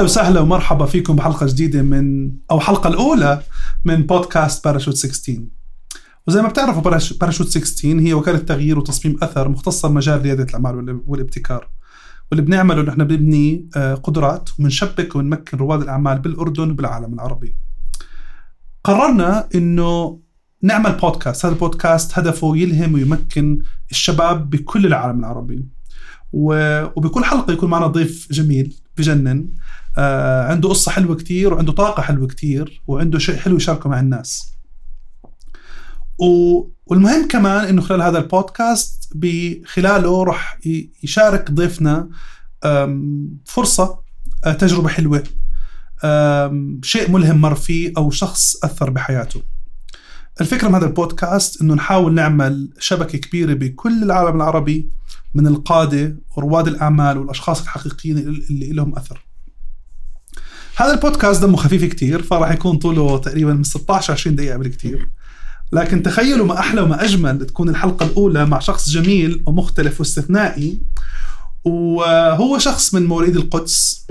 أهلا وسهلا ومرحبا فيكم بحلقة جديدة من أو الحلقة الأولى من بودكاست باراشوت 16 وزي ما بتعرفوا باراشوت 16 هي وكالة تغيير وتصميم أثر مختصه بمجال ريادة الأعمال والابتكار. واللي بنعمله نحن بنبني آه، قدرات وبنشبك ونمكن رواد الأعمال بالأردن وبالعالم العربي. قررنا إنه نعمل بودكاست. هذا البودكاست هدفه يلهم ويمكن الشباب بكل العالم العربي. وبكل حلقة يكون معنا ضيف جميل بجنن. آه عنده قصة حلوة كتير وعنده طاقة حلوة كتير وعنده شيء حلو يشاركه مع الناس. والمهم كمان إنه خلال هذا البودكاست بخلاله راح يشارك ضيفنا فرصة آه، تجربة حلوة شيء ملهم مر فيه أو شخص أثر بحياته. الفكرة من هذا البودكاست إنه نحاول نعمل شبكة كبيرة بكل العالم العربي من القادة ورواد الأعمال والأشخاص الحقيقيين اللي لهم أثر. هذا البودكاست دمه خفيف كتير فراح يكون طوله تقريبا من 16 20 دقيقة بالكتير. لكن تخيلوا ما أحلى وما أجمل تكون الحلقة الأولى مع شخص جميل ومختلف واستثنائي وهو شخص من مواليد القدس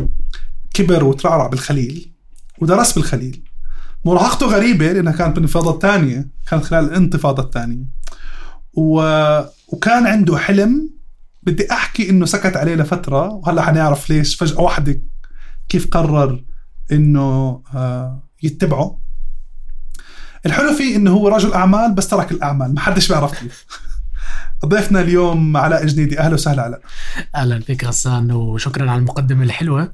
كبر وترعرع بالخليل ودرس بالخليل. مراهقته غريبة لأنها كانت بالانتفاضة الثانية كانت خلال الانتفاضة الثانية. و... وكان عنده حلم بدي أحكي إنه سكت عليه لفترة وهلأ حنعرف ليش فجأة واحدة كيف قرر إنه آه، يتبعه. الحلو فيه إنه هو رجل أعمال بس ترك الأعمال ما حدش بيعرف كيف. ضيفنا اليوم علاء جنيدي أهلا وسهلا علاء أهلا فيك غسان وشكرا على المقدمة الحلوة.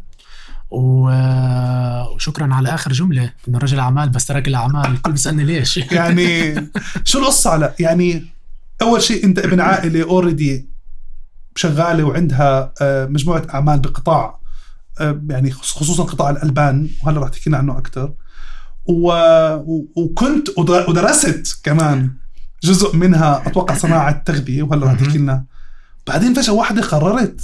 وشكرا على آخر جملة إنه رجل أعمال بس ترك الأعمال. الكل بيسألني ليش؟ يعني شو القصة علاء يعني أول شيء أنت ابن عائلة اوريدي شغالة وعندها آه، مجموعة أعمال بقطاع. آه، يعني خصوصا قطاع الألبان وهلا رح تحكي لنا عنه أكثر وكنت ودرست كمان جزء منها أتوقع صناعة تغذية وهلا رح تحكي لنا. بعدين فجأة واحدة قررت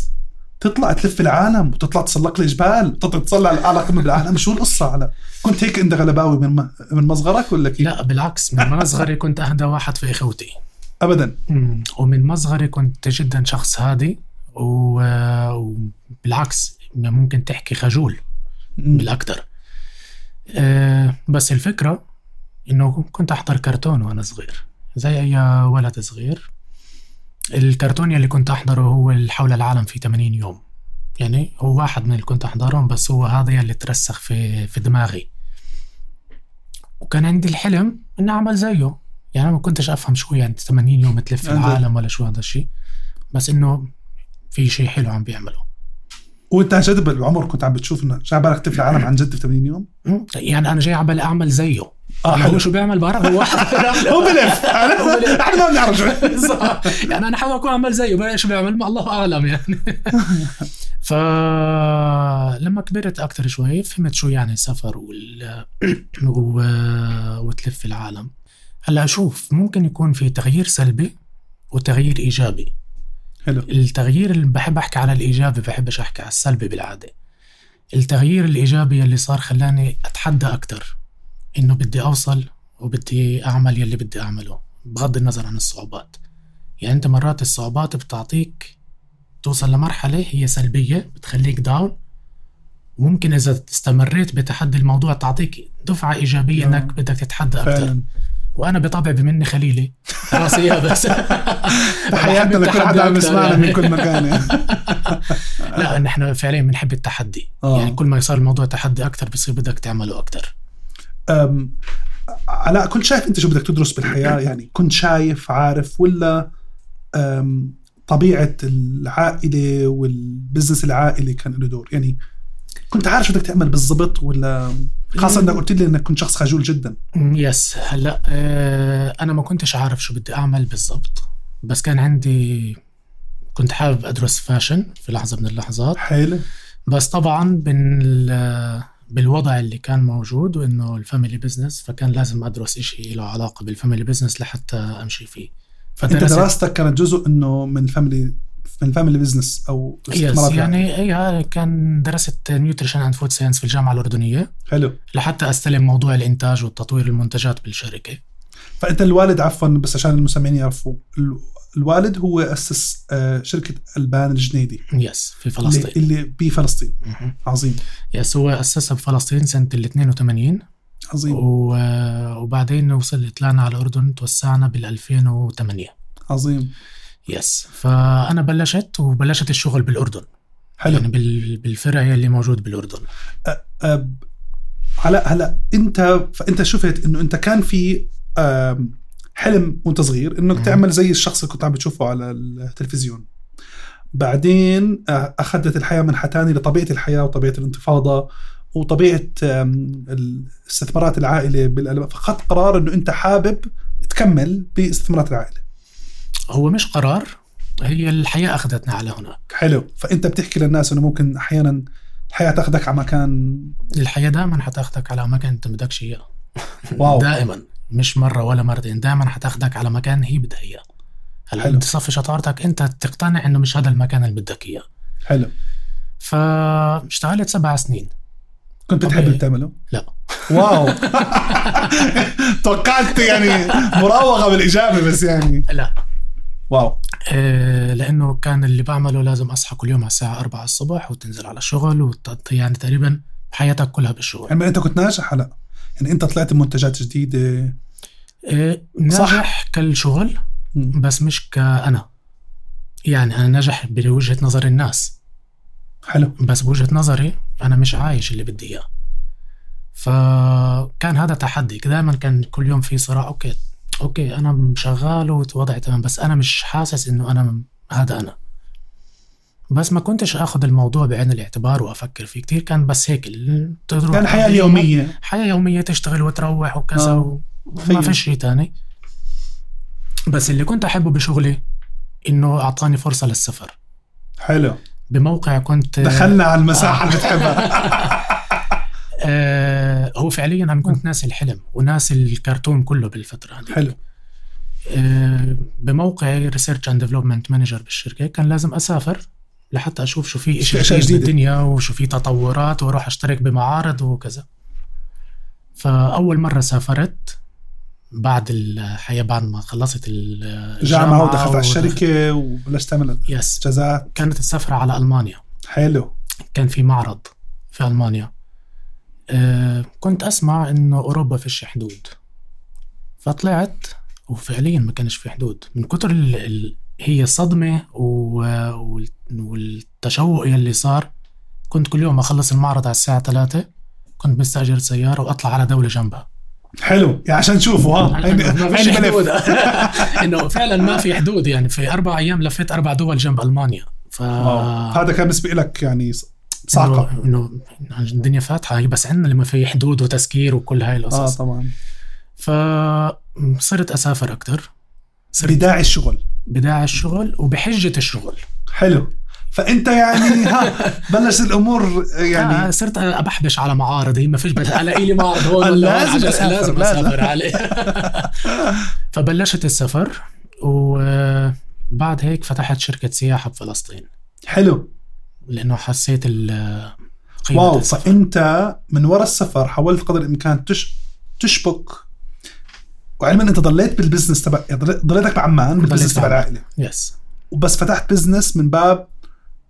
تطلع تلف العالم وتطلع تسلق الجبال وتطلع تصلع على قمة بالعالم. شو القصة على؟ كنت هيك انت غلباوي من من مصغرك ولا كيف؟ لا بالعكس من مصغري كنت أهدى واحد في إخوتي. ابدا. ومن مصغري كنت جدا شخص هادي وبالعكس ممكن تحكي خجول بالاكثر أه بس الفكرة إنه كنت أحضر كرتون وأنا صغير زي أي ولد صغير. الكرتون اللي كنت أحضره هو حول العالم في 80 يوم. يعني هو واحد من اللي كنت أحضرهم بس هو هذا اللي ترسخ في في دماغي. وكان عندي الحلم إني أعمل زيه. يعني ما كنتش أفهم شو يعني 80 يوم تلف العالم ولا شو هذا الشيء بس إنه في شيء حلو عم بيعمله. وانت عن جد بالعمر كنت عم بتشوف إنه جاي بالك تلف العالم عن جد في 80 يوم؟ يعني أنا جاي على بالي أعمل زيه. آه حلو. شو بيعمل بعرف هو هو بلف. إحنا ما بنعرف يعني أنا حاول اكون اعمل زيه. شو بيعمل؟ ما الله أعلم يعني. فلما كبرت أكثر شوي فهمت شو يعني سفر وال... و... وتلف العالم. هلأ شوف ممكن يكون في تغيير سلبي وتغيير إيجابي. حلو. التغيير اللي بحب أحكي على الإيجابي بحبش أحكي على السلبي بالعادة. التغيير الإيجابي اللي صار خلاني أتحدى أكثر إنه بدي أوصل وبدي أعمل يلي بدي أعمله بغض النظر عن الصعوبات. يعني أنت مرات الصعوبات بتعطيك توصل لمرحلة هي سلبية بتخليك داون وممكن إذا استمريت بتحدي الموضوع تعطيك دفعة إيجابية إنك بدك تتحدى أكثر وأنا بطبع بمني خليلي. راسي بس. تحياتنا لكل حدا عم يسمعنا من كل مكان. يعني. لا نحن فعليا بنحب التحدي. أوه. يعني كل ما يصير الموضوع تحدي أكثر بصير بدك تعمله أكثر علاء كنت شايف أنت شو بدك تدرس بالحياة؟ يعني كنت شايف عارف ولا طبيعة العائلة وال business العائلي كان له دور؟ يعني كنت عارف شو بدك تعمل بالضبط ولا خاصة إنك قلت لي إنك كنت شخص خجول جدا. Yes. هلأ آه أنا ما كنتش عارف شو بدي أعمل بالضبط. بس كان عندي كنت حابب أدرس fashion في لحظة من اللحظات. حلو. بس طبعا بال بالوضع اللي كان موجود وإنه ال family business فكان لازم أدرس إشي له علاقة بال family business لحتى أمشي فيه. فانت دراستك كانت جزء إنه من family من ال family business أو استثمارات يعني. اي كان درست nutrition and food science في الجامعة الأردنية. حلو. لحتى أستلم موضوع الإنتاج والتطوير المنتجات بالشركة. فأنت الوالد عفوا بس عشان المستمعين يعرفوا الوالد هو أسس آه، شركة ألبان الجنيدي. Yes في فلسطين. اللي بفلسطين. عظيم. يس هو أسسها بفلسطين سنة ال 82 عظيم. وبعدين وصل طلعنا على الأردن توسعنا بال 2008 عظيم. يس فأنا بلشت وبلشت الشغل بالأردن. حلو. يعني بال... بالفرع اللي موجود بالأردن. أه، هلا هلا أنت فانت شفت إنه أنت كان في حلم وأنت صغير إنك. تعمل زي الشخص اللي كنت عم بتشوفه على التلفزيون. بعدين أخذت الحياة منحى تاني لطبيعة الحياة وطبيعة الانتفاضة وطبيعة آم، الاستثمارات العائلة فاخذت قرار إنه أنت حابب تكمل باستثمارات العائلة. هو مش قرار هي الحياة أخذتنا على هناك. حلو. فأنت بتحكي للناس إنه ممكن أحيانا الحياة تأخذك على مكان الحياة دائما حتاخدك على مكان أنت بدكش إياه. واو. دائما. مش مرة ولا مرتين دائما حتاخدك على مكان هي بدها إياه. هلا حلو. أنت تصفي شطارتك أنت تقتنع إنه مش هذا المكان اللي بدك إياه. حلو. فاشتغلت سبع سنين. كنت بتحب. اللي بتعمله؟ لا. واو. توقعت يعني مراوغة بالإجابة بس يعني. لا. واو. آه، لأنه كان اللي بعمله لازم أصحى كل يوم على الساعة 4 الصبح وتنزل على الشغل وتقضي يعني تقريبا حياتك كلها بالشغل. يعني أنت كنت ناجح هلا؟ يعني أنت طلعت بمنتجات جديدة؟ آه، ناجح كالشغل مم. بس مش كأنا. يعني أنا ناجح بوجهة نظر الناس. حلو. بس بوجهة نظري أنا مش عايش اللي بدي إياه. فكان هذا تحدي. دائما كان كل يوم في صراع. okay okay أنا شغال ووضعي تمام بس أنا مش حاسس إنه أنا هذا أنا. بس ما كنتش أخذ الموضوع بعين الاعتبار وأفكر فيه كتير كان بس هيك تروح كان حياة يومية. حياة يومية تشتغل وتروح وكذا آه. وما تخيل. في شيء تاني. بس اللي كنت أحبه بشغلي إنه أعطاني فرصة للسفر. حلو. بموقع كنت دخلنا على المساحة اللي بتحبها. آه هو فعليا أنا كنت ناسي الحلم وناسي الكرتون كله بالفترة هذه حلو. آه بموقعي research and development manager بالشركة كان لازم أسافر لحتى أشوف شو في شيء أشياء جديد. بالدنيا وشو في تطورات وأروح أشترك بمعارض وكذا. فأول مرة سافرت بعد الحياة بعد ما خلصت ال- جامعة ودخلت على الشركة وبلشت تعمل يس جزات كانت السفرة على ألمانيا. حلو. كان في معرض في ألمانيا. أه كنت أسمع إنه أوروبا فيش حدود. فطلعت وفعليا ما كانش في حدود. من كتر ال... ال... هي صدمة و... وال- والتشوق يلي صار كنت كل يوم أخلص المعرض على الساعة 3 كنت مستأجر سيارة وأطلع على دولة جنبها. حلو. يعني عشان تشوفوا ها؟ ما فيش حدود. إنه فعلا ما في حدود. يعني في أربع أيام لفيت أربع دول جنب ألمانيا. ف واو. هذا كان بالنسبة لك يعني صعقه انه الدنيا فاتحة هي بس عندنا لما في حدود وتسكير وكل هاي آه القصص طبعا فصرت أسافر أكثر صرت بداعي الشغل. بداعي الشغل وبحجة الشغل. حلو. فأنت يعني ها بلش الأمور يعني آه صرت أبحبش على معارض هي ما فيش ألاقي لي معرض هون ولا لازم أسافر، لازم. أسافر عليه. فبلشت السفر وبعد هيك فتحت شركة سياحة بفلسطين. حلو. لأنه حسيت ال- قيمة واو السفر. فأنت من وراء السفر حاولت قدر الإمكان تش تشبك وعلما أنت ضليت بال business تبع ضل- ضليتك بعمان بال business تبع. العائلة. yes وبس فتحت business من باب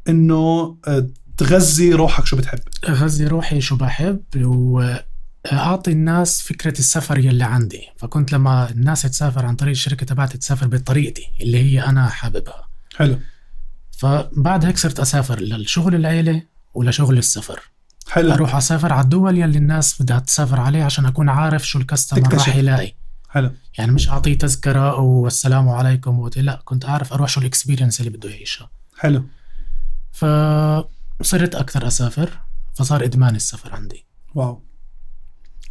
إنه آه، تغذي روحك شو بتحب. غذي روحي شو بحب وأعطي الناس فكرة السفر يلي عندي. فكنت لما الناس تسافر عن طريق الشركة تبعتي تسافر بطريقتي اللي هي أنا حاببها. حلو. فبعد هيك صرت أسافر للشغل العيلة ولشغل السفر. حلو. أروح أسافر على الدول يلي الناس بدها تسافر عليه عشان أكون عارف شو ال customer. راح يلاقي. حلو. يعني مش أعطيه تذكرة والسلام عليكم لا كنت أعرف أروح شو ال experience اللي بده يعيشها. حلو. فصرت أكثر أسافر فصار إدمان السفر عندي. wow.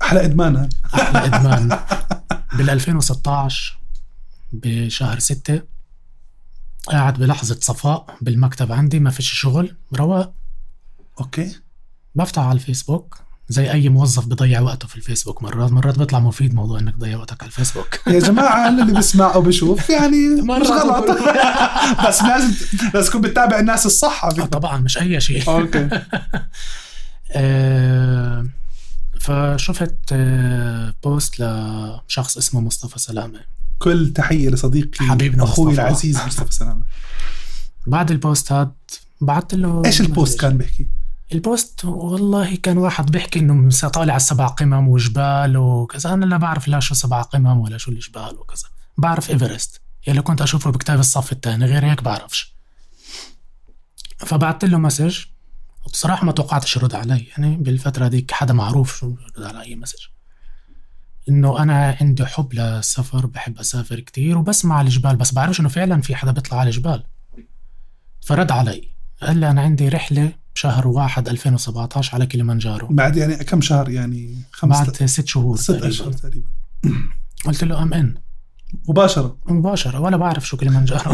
أحلى إدمان أحلى إدمان. بال 2016 بشهر 6 قاعد بلحظة صفاء بالمكتب عندي ما فيش شغل رواق. okay. بفتح على الفيسبوك زي أي موظف بضيع وقته في الفيسبوك مرات مرات بيطلع مفيد موضوع إنك تضيع وقتك على الفيسبوك. يا جماعة اللي بيسمع أو بيشوف يعني مش غلط. بس لازم لازم تكون بتتابع الناس الصح آه طبعا مش أي شيء. okay. آه، فشفت آه، post لشخص اسمه مصطفى سلامة. كل تحية لصديقي حبيبنا أخوي مصطفى. العزيز مصطفى سلامة. بعد ال post هاد بعت له إيش ال post كان بيحكي؟ البوست والله كان واحد بيحكي إنه طالع على سبع قمم وجبال وكذا. أنا لا بعرف لا شو سبع قمم ولا شو الجبال وكذا. بعرف إيفرست. يلي كنت أشوفه بكتاب الصف الثاني غير هيك بعرفش. فبعت له message. بصراحة ما توقعتش يرد علي. يعني بالفترة ديك حدا معروف شو يرد على أي message. إنه أنا عندي حب للسفر بحب أسافر كتير وبسمع الجبال بس بعرفش إنه فعلا في حدا بيطلع على الجبال. فرد علي. قال لي أنا عندي رحلة بشهر واحد 2017 على كليمانجارو. بعد يعني كم شهر؟ يعني خمس بعد ست شهور ست تقريباً. أشهر تقريبا. قلت له أم إن. مباشرة؟ مباشرة ولا بعرف شو كليمانجارو.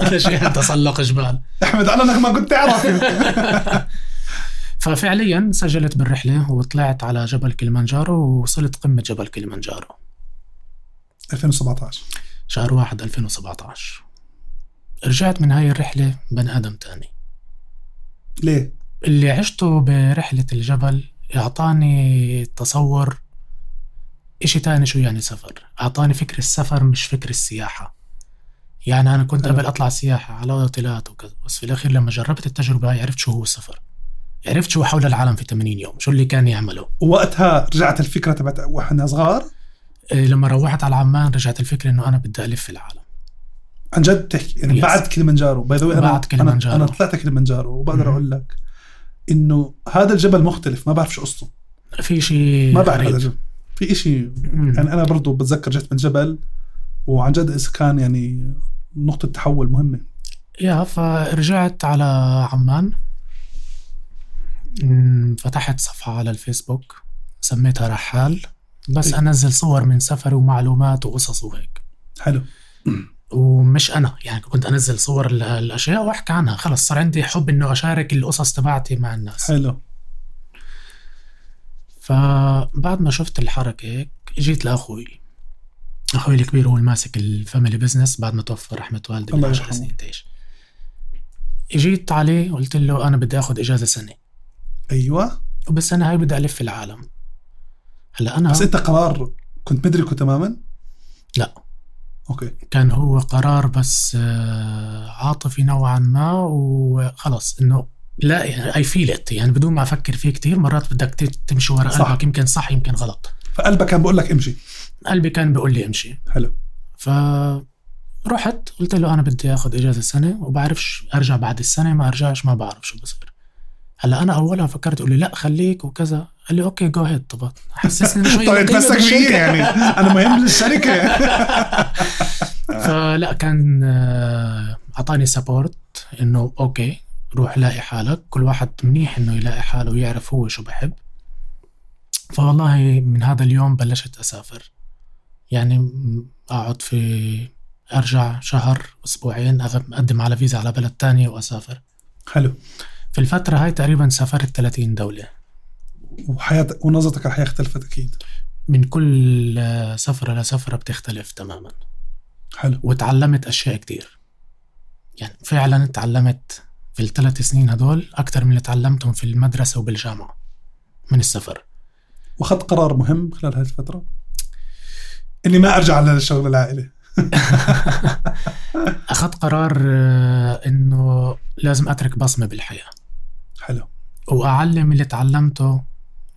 ولا شيء تسلق جبال. أحمد على انك ما كنت تعرف ففعليا سجلت بالرحلة وطلعت على جبل كليمانجارو ووصلت قمة جبل كليمانجارو 2017 شهر واحد 2017 رجعت من هاي الرحلة بني آدم تاني. ليه؟ اللي عشته برحلة الجبل أعطاني تصور إشي تاني شو يعني سفر. أعطاني فكر السفر مش فكر السياحة. يعني أنا كنت. قبل أطلع سياحة على أوتيلات وكذا بس في الأخير لما جربت التجربة هاي عرفت شو هو السفر. عرفت شو حول العالم في 80 يوم شو اللي كان يعمله ووقتها رجعت الفكرة تبعت وإحنا صغار إيه، لما روحت على عمان رجعت الفكرة إنه أنا بدي ألف العالم عن جد تحكي يعني Yes. بعد كليمانجارو by the أنا بعد كليمانجارو. أنا, أنا طلعت كليمانجارو وبقدر. أقول لك إنه هذا الجبل مختلف ما بعرف شو قصته في شيء ما بعرف. هذا الجبل في مم. يعني أنا برضو بتذكر جيت من جبل وعن جد كان يعني نقطة تحول مهمة يا فرجعت على عمان فتحت صفحة على الفيسبوك سميتها رحال بس إيه. أنزل صور من سفري ومعلومات وقصص وهيك. حلو. ومش أنا يعني كنت أنزل صور ال- الأشياء وأحكي عنها. خلص صار عندي حب إنه أشارك القصص تبعتي مع الناس. حلو. فبعد ما شفت الحركة هيك جيت لأخوي. أخوي الكبير هو الماسك ال family business بعد ما توفى رحمة والدي من الله 10 يرحمه. سنين تعيش جيت عليه قلت له أنا بدي أخذ إجازة سنة. أيوه. وبالسنة هاي بدي ألف العالم. هلا أنا بس أنت قرار كنت مدركه تماما؟ لا. okay. كان هو قرار بس آه، عاطفي نوعا ما وخلص. إنه لا يعني I feel it يعني بدون ما أفكر فيه كتير مرات بدك تمشي ورا صح. قلبك. يمكن صح يمكن غلط. فقلبك كان بقول لك امشي. قلبي كان بيقول لي امشي. حلو. فرحت قلت له أنا بدي آخذ إجازة سنة وبعرفش أرجع بعد السنة ما أرجعش ما بعرف شو بصير. هلا أنا اولها فكرت أقول لي لا خليك وكذا. قال لي okay go ahead طب حسسني شوي طيب بالشركة. فيي يعني. أنا مهم للشركة. فلا كان آه، أعطاني support إنه okay روح لاقي حالك. كل واحد منيح إنه يلاقي حاله ويعرف هو شو بحب. فوالله من هذا اليوم بلشت أسافر. يعني أقعد في أرجع شهر أسبوعين أقدم على فيزا على بلد تانية وأسافر. حلو. في الفترة هاي تقريبا سافرت 30 دولة. وحياتك ونظرتك على الحياة اختلفت أكيد. من كل آه، سفرة لسفرة بتختلف تماما. حلو. وتعلمت أشياء كتير. يعني فعلا تعلمت في الثلاث سنين هدول أكثر من اللي تعلمتهم في المدرسة وبالجامعة من السفر. وأخذت قرار مهم خلال هذه الفترة؟ إني ما أرجع للشغل العائله أخذت قرار آه، إنه لازم أترك بصمة بالحياة. حلو. وأعلم اللي تعلمته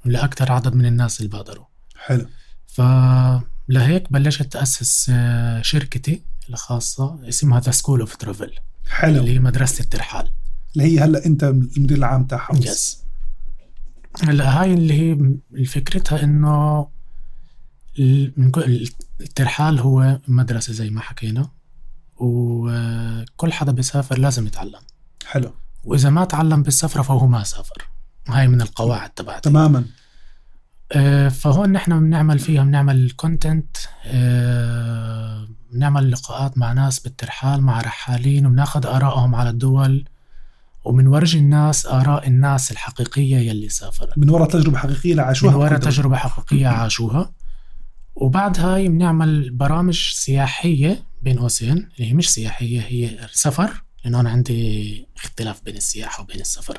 لأكثر عدد من الناس اللي بقدروا. حلو. فلهيك بلشت تأسس آه، شركتي الخاصة اسمها The School of Travel حلو. اللي هي مدرسة الترحال. اللي هي هلأ أنت المدير العام تاعها. yes هلأ هاي اللي هي فكرتها إنه الترحال هو مدرسة زي ما حكينا وكل حدا بيسافر لازم يتعلم. حلو. وإذا ما تعلم بالسفرة فهو ما سافر. هاي من القواعد تبعتي. تماما. آه، فهون نحن بنعمل فيها بنعمل كونتنت بنعمل لقاءات مع ناس بالترحال مع رحالين وبناخذ آرائهم على الدول وبنورجي الناس آراء الناس الحقيقية يلي سافرت. من وراء تجربة حقيقية لعاشوها من وراء. تجربة حقيقية عاشوها. وبعد هاي بنعمل برامج سياحية بين قوسين اللي هي مش سياحية هي سفر. لأنه أنا عندي اختلاف بين السياحة وبين السفر.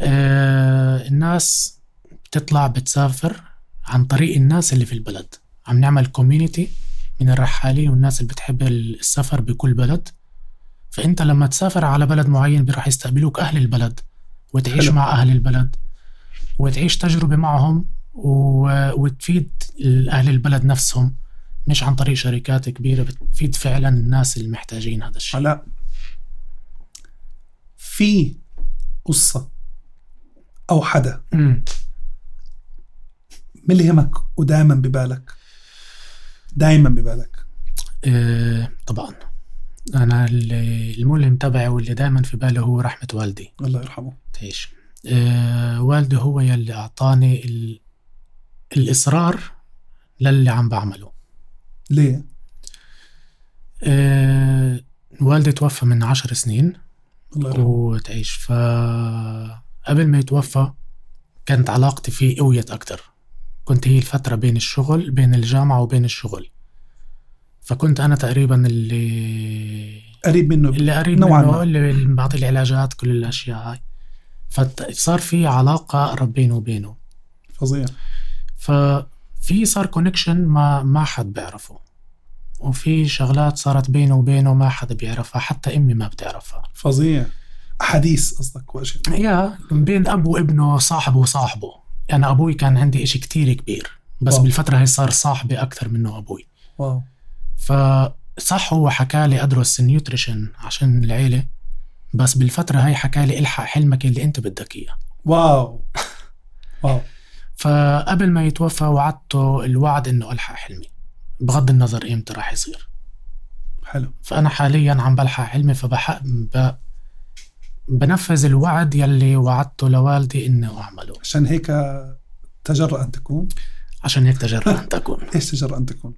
آه الناس بتطلع بتسافر عن طريق الناس اللي في البلد. عم نعمل كوميونيتي من الرحالين والناس اللي بتحب السفر بكل بلد. فأنت لما تسافر على بلد معين راح يستقبلوك أهل البلد وتعيش حلو. مع أهل البلد وتعيش تجربة معهم و... وتفيد أهل البلد نفسهم. مش عن طريق شركات كبيرة بتفيد فعلا الناس المحتاجين هذا الشيء. علاء في قصة أو حدا. ملهمك ودائما ببالك؟ دائما ببالك. آه طبعا. أنا اللي- الملهم تبعي واللي دائما في بالي هو رحمة والدي. الله يرحمه. تعيش آه والدي هو يلي أعطاني ال... الإصرار للي عم بعمله. ليه؟ آه والدي توفى من عشر سنين. الله يرحمه. وتعيش. فقبل ما يتوفى كانت علاقتي فيه قويت أكتر. كنت هي الفترة بين الشغل بين الجامعة وبين الشغل. فكنت أنا تقريبا اللي قريب منه. اللي قريب نوعاً منه ما. اللي اللي بعطي العلاجات كل الأشياء هاي. فصار في علاقة أقرب بينه وبينه. فظيع. ففي صار كونكشن ما ما حد بيعرفه. وفي شغلات صارت بينه وبينه ما حدا بيعرفها حتى أمي ما بتعرفها. فظيع. أحاديث قصدك وأشياء يا بين اب وابنه صاحبه وصاحبه. أنا أبوي كان عندي إشي كتير كبير بس wow. بالفترة هي صار صاحبي أكثر منه أبوي. wow. فصح هو حكى لي أدرس ال nutrition عشان العيلة بس بالفترة هاي حكى لي إلحق حلمك اللي أنت بدك إياه. wow. wow. فقبل ما يتوفى وعدته الوعد إنه ألحق حلمي. بغض النظر إمتى راح يصير. حلو. فأنا حاليا عم بلحق حلمي فبح... ب... بنفذ الوعد يلي وعدته لوالدي إنه أعمله. عشان هيك تجرأ أن تكون؟ عشان هيك تجرأ أن تكون. إيش تجرأ أن تكون؟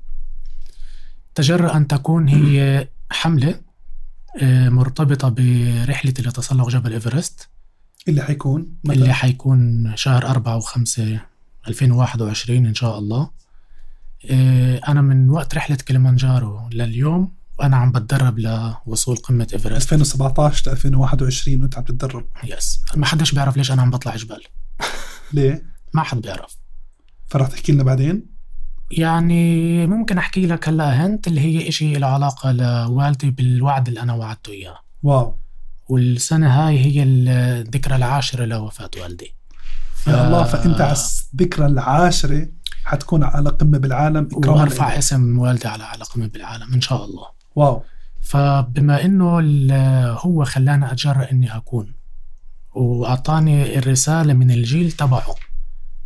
تجرأ أن تكون هي حملة آه، مرتبطة برحلة لتسلق جبل إيفرست. اللي حيكون؟ متى؟ اللي حيكون شهر أربعة وخمسة 2021 إن شاء الله. آه، أنا من وقت رحلة كليمانجارو لليوم وأنا عم بتدرب لوصول قمة إيفرست. 2017 ل 2021 وأنت عم تتدرب. yes ما حدش بيعرف ليش أنا عم بطلع جبال. ليه؟ ما حد بيعرف. فرح تحكي لنا بعدين؟ يعني ممكن أحكي لك هلا هنت اللي هي إشي له علاقة لوالدي بالوعد اللي أنا وعدته إياه. wow. والسنة هاي هي الذكرى العاشرة لوفاة والدي. ف... يا الله فأنت على الذكرى العاشرة حتكون على قمة بالعالم إكراما وارفع. اسم والدي على على قمة بالعالم إن شاء الله واو فبما إنه هو خلاني اتجرأ إني أكون وأعطاني الرسالة من الجيل تبعه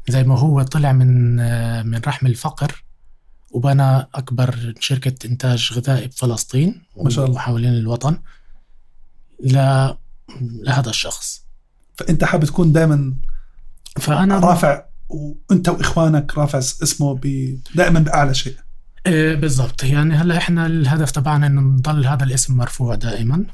زي ما هو طلع من من رحم الفقر وبنى أكبر شركة إنتاج غذائي بفلسطين ما شاء الله. وحوالين الوطن ل... لهذا الشخص فأنت حابب تكون دائما فأنا رافع وأنت وإخوانك رافع اسمه ب... دائما بأعلى شيء. إيه بالضبط. يعني هلا إحنا الهدف تبعنا إنه نضل هذا الاسم مرفوع دائما.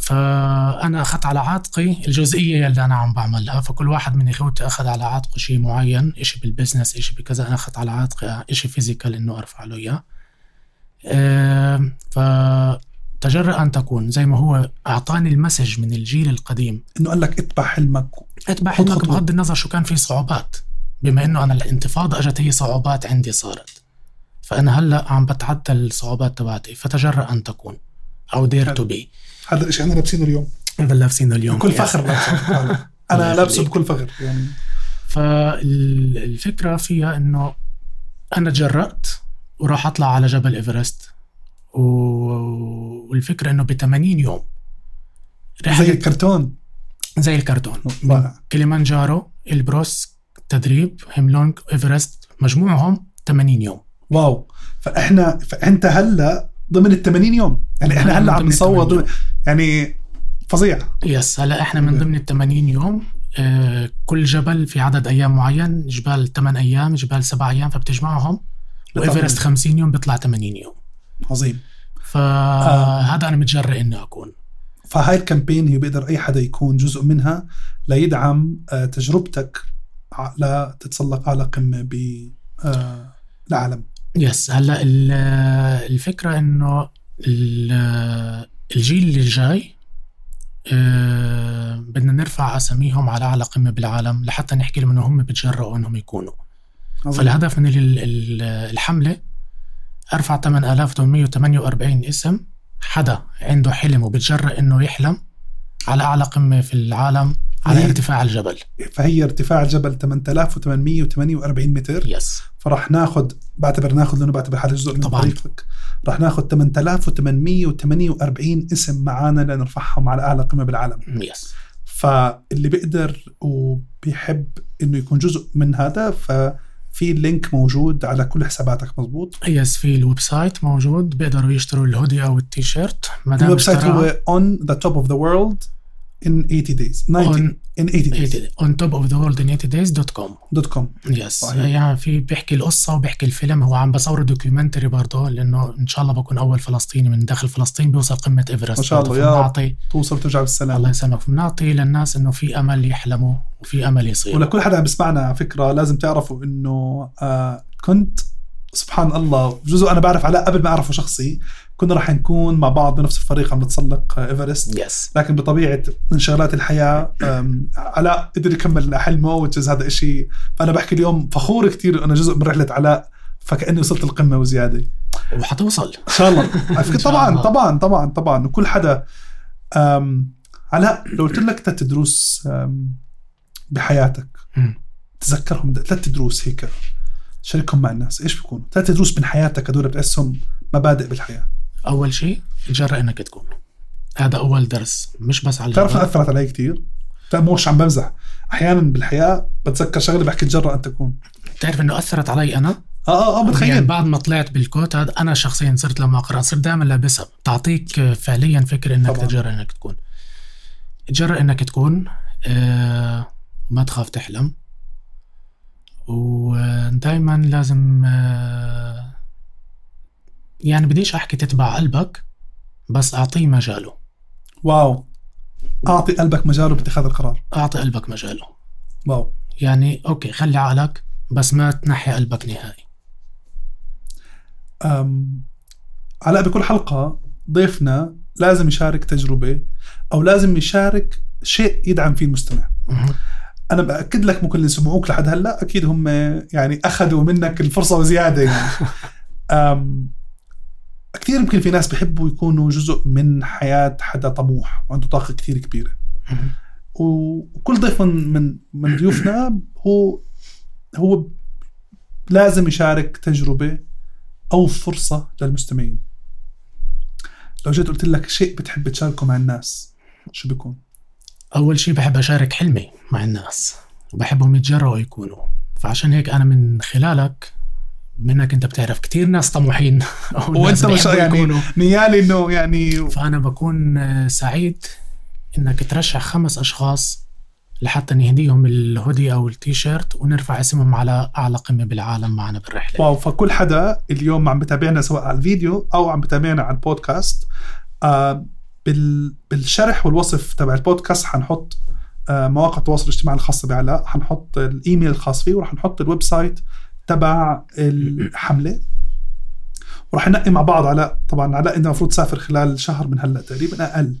فأنا أخذت على عاتقي الجزئية اللي أنا عم بعملها. فكل واحد من إخوتي أخذ على عاتقه شيء معين شيء بال business شيء بكذا. أنا أخذت على عاتقي شيء physical إنه أرفع له إياه. إيه فتجرأ أن تكون زي ما هو أعطاني ال message من الجيل القديم. إنه قال لك اتبع حلمك. اتبع حلمك. بغض النظر شو كان في صعوبات. بما إنه أنا الانتفاضة أجت هي صعوبات عندي صارت. فأنا هلأ عم بتعدى الصعوبات تبعتي فتجرأ أن تكون. أو dare. to be هذا الشيء إحنا لابسينه اليوم. هذا لابسينه اليوم. بكل. فخر لابسه. أنا لابسه. بكل فخر. يعني فالفكرة فيها إنه أنا تجرأت وراح أطلع على جبل إيفرست. و... والفكرة إنه ب 80 يوم زي الكرتون. زي الكرتون. كليمانجارو إلبروس تدريب هيملونج ايفرست مجموعهم 80 يوم. wow. فإحنا فأنت هلأ ضمن ال 80 يوم. يعني إحنا هلأ عم نصور 80 ضمن يعني فظيع. yes هلأ إحنا من ضمن ال 80 يوم آه، كل جبل في عدد أيام معين جبال 8 أيام جبال 7 أيام فبتجمعهم. وإيفرست 50 يوم بيطلع 80 يوم. عظيم. فهذا أنا متجرئ اني أكون. فهاي ال campaign هي بيقدر أي حدا يكون جزء منها ليدعم آه، تجربتك. ع- لتتسلق على قمة ب آه، yes هلا ال- الفكرة إنه ال- الجيل اللي جاي آه، بدنا نرفع أساميهم على أعلى قمة بالعالم لحتى نحكي لهم إنه هم بتجرؤوا إنهم يكونوا. عظيم. فالهدف من ال- ال- الحملة أرفع 8848 اسم حدا عنده حلم وبتجرأ إنه يحلم على أعلى قمة في العالم. على ارتفاع الجبل. فهي ارتفاع الجبل 8848 متر. يس فراح ناخذ بعتبر ناخذ لأنه بعتبر حالي جزء من طبعاً. طريقك. راح ناخذ 8848 اسم معانا لنرفعهم على أعلى قمة بالعالم. yes فاللي بيقدر وبيحب إنه يكون جزء من هذا ففي ال link موجود على كل حساباتك مزبوط yes في ال website موجود. بيقدروا يشتروا الهودي أو التيشيرت. ال website هو on the top of the world. In 80 days. 90 in 80 days. on top of the world in 80 days dot com dot com yes. يعني في بيحكي القصة وبيحكي الفيلم. هو عم بصور documentary برضه لأنه إن شاء الله بكون أول فلسطيني من داخل فلسطين بيوصل قمة إيفرست. ما شاء الله،. يا رب. فبنعطي توصل وترجع بالسلام الله يسلمك. بنعطي للناس إنه في أمل يحلموا وفي أمل يصير ولكل حدا عم بيسمعنا على فكرة لازم تعرفوا إنه آه كنت سبحان الله جزء أنا بعرف علاء قبل ما أعرفه شخصي. كنا راح نكون مع بعض بنفس الفريق عم نتسلق آه، إيفرست. yes لكن بطبيعة انشغالات الحياة علاء قدر يكمل حلمه وتشز هذا إشي. فأنا بحكي اليوم فخور كثير أنا جزء من رحلة علاء فكأني وصلت القمة وزيادة. وحتوصل إن شاء الله. طبعا. طبعا طبعا طبعا. وكل حدا علاء لو قلت لك ثلاث دروس بحياتك. تذكرهم ثلاث دروس هيك. شاركهم مع الناس. إيش بيكونوا ثلاث دروس من حياتك هدول بتحسهم مبادئ بالحياة. أول شيء تجرأ إنك تكون. هذا أول درس مش بس على بتعرف الجبل. أثرت علي كثير مش عم بمزح. أحيانا بالحياة بتذكر شغلة بحكي تجرأ أن تكون. بتعرف إنه أثرت علي أنا؟ آه آه آه يعني بتخيل بعد ما طلعت بالكوت هذا أنا شخصيا صرت لما أقرأ صرت دائما لابسها. تعطيك فعليا فكرة إنك طبعاً. تجرأ إنك تكون. تجرأ إنك تكون آه ما تخاف تحلم. ودائما لازم آه يعني بديش أحكي تتبع قلبك بس أعطيه مجاله. wow. أعطي قلبك مجاله باتخاذ القرار. أعطي قلبك مجاله. wow. يعني okay خلي عقلك بس ما تنحي قلبك نهائي. أم علاء بكل حلقة ضيفنا لازم يشارك تجربة أو لازم يشارك شيء يدعم فيه المستمع. مهم. أنا بأكد لك ممكن اللي سمعوك لحد هلأ أكيد هم يعني أخذوا منك الفرصة وزيادة يعني أم كثير يمكن في ناس بيحبوا يكونوا جزء من حياة حدا طموح وعنده طاقة كثير كبيرة مهم. وكل ضيف من من من ضيوفنا هو هو لازم يشارك تجربة أو فرصة للمستمعين. لو جيت قلت لك شيء بتحب تشاركه مع الناس شو بيكون؟ أول شيء بحب أشارك حلمي مع الناس وبحبهم يتجرأوا يكونوا. فعشان هيك أنا من خلالك منك أنت بتعرف كتير ناس طموحين. وأنت مش يعني يكونوا. نيالي إنه يعني فأنا بكون آه، سعيد إنك ترشح خمس أشخاص لحتى نهديهم الهودي أو التيشيرت ونرفع اسمهم على أعلى قمة بالعالم معنا بالرحلة. واو فكل حدا اليوم عم بتابعنا سواء على الفيديو أو عم بتابعنا على البودكاست آه بال بالشرح والوصف تبع البودكاست حنحط آه مواقع التواصل الاجتماعي الخاصه بعلاء حنحط الإيميل الخاص فيه وراح نحط ال website تبع الحملة. وراح ننقي مع بعض علاء طبعا علاء انت المفروض تسافر خلال شهر من هلأ تقريبا أقل.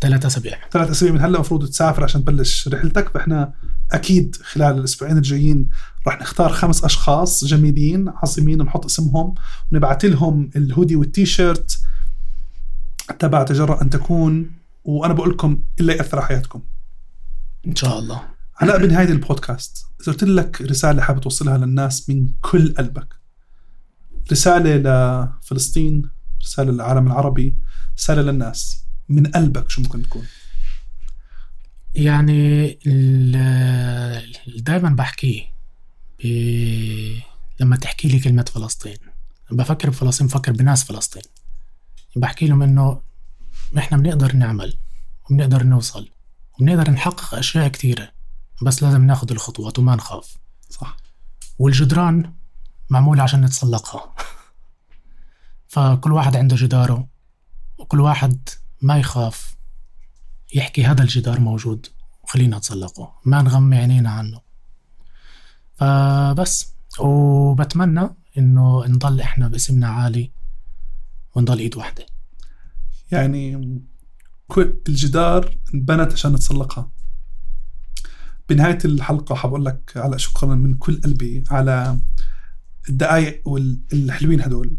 ثلاثة أسابيع. ثلاث أسابيع من هلأ المفروض تسافر عشان تبلش رحلتك. فإحنا أكيد خلال الأسبوعين الجايين راح نختار خمس أشخاص جميلين عظيمين ونحط اسمهم ونبعث لهم الهودي والتيشيرت تبع تجرأ أن تكون وأنا بقول لكم إلا يأثر على حياتكم. إن شاء الله. علاء بنهايه البودكاست إذا قلت لك رسالة حابب توصلها للناس من كل قلبك. رسالة لفلسطين رسالة للعالم العربي رسالة للناس. من قلبك شو ممكن تكون؟ يعني دايما بحكيه ب... لما تحكي لي كلمة فلسطين بفكر بفلسطين بفكر بناس فلسطين. بحكي لهم إنه إحنا بنقدر نعمل وبنقدر نوصل وبنقدر نحقق أشياء كثيرة بس لازم ناخذ الخطوات وما نخاف. صح. والجدران معمولة عشان نتسلقها. فكل واحد عنده جداره وكل واحد ما يخاف يحكي هذا الجدار موجود وخلينا نتسلقه ما نغمي عينينا عنه. فبس وبتمنى إنه نضل إحنا باسمنا عالي ونضل ايد واحدة يعني الجدار انبنت عشان نتسلقها. بنهاية الحلقة حبقول لك على شكرا من كل قلبي على الدقايق والحلوين هدول.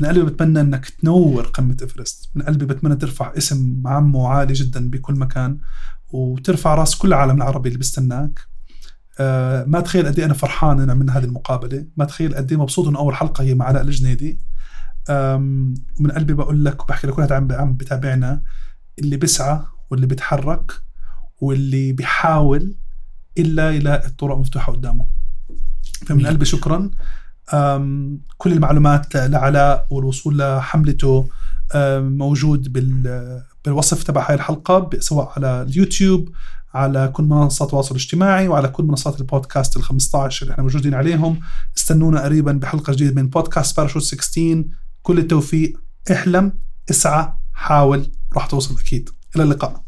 من قلبي بتمنى إنك تنور قمة إيفرست. من قلبي بتمنى ترفع اسم عمو عالي جدا بكل مكان وترفع راس كل العالم العربي اللي بيستناك آه ما تخيل قد إيه أنا فرحان ان عملنا هذه المقابلة. ما تخيل قد إيه مبسوط إنه أول حلقة هي مع علاء الجنيدي. ومن قلبي بقول لك وبحكي لكل عم عم بتابعنا اللي بيسعى واللي بيتحرك واللي بيحاول إلا يلاقي الطرق مفتوحة قدامه. فمن قلبي شكرا. كل المعلومات لعلاء والوصول لحملته موجود بال- بالوصف تبع هاي الحلقة ب- سواء على اليوتيوب على كل منصات التواصل الاجتماعي وعلى كل منصات البودكاست ال 15 اللي إحنا موجودين عليهم. استنونا قريبا بحلقة جديدة من بودكاست باراشوت 16 كل التوفيق. احلم اسعى حاول راح توصل أكيد. إلى اللقاء.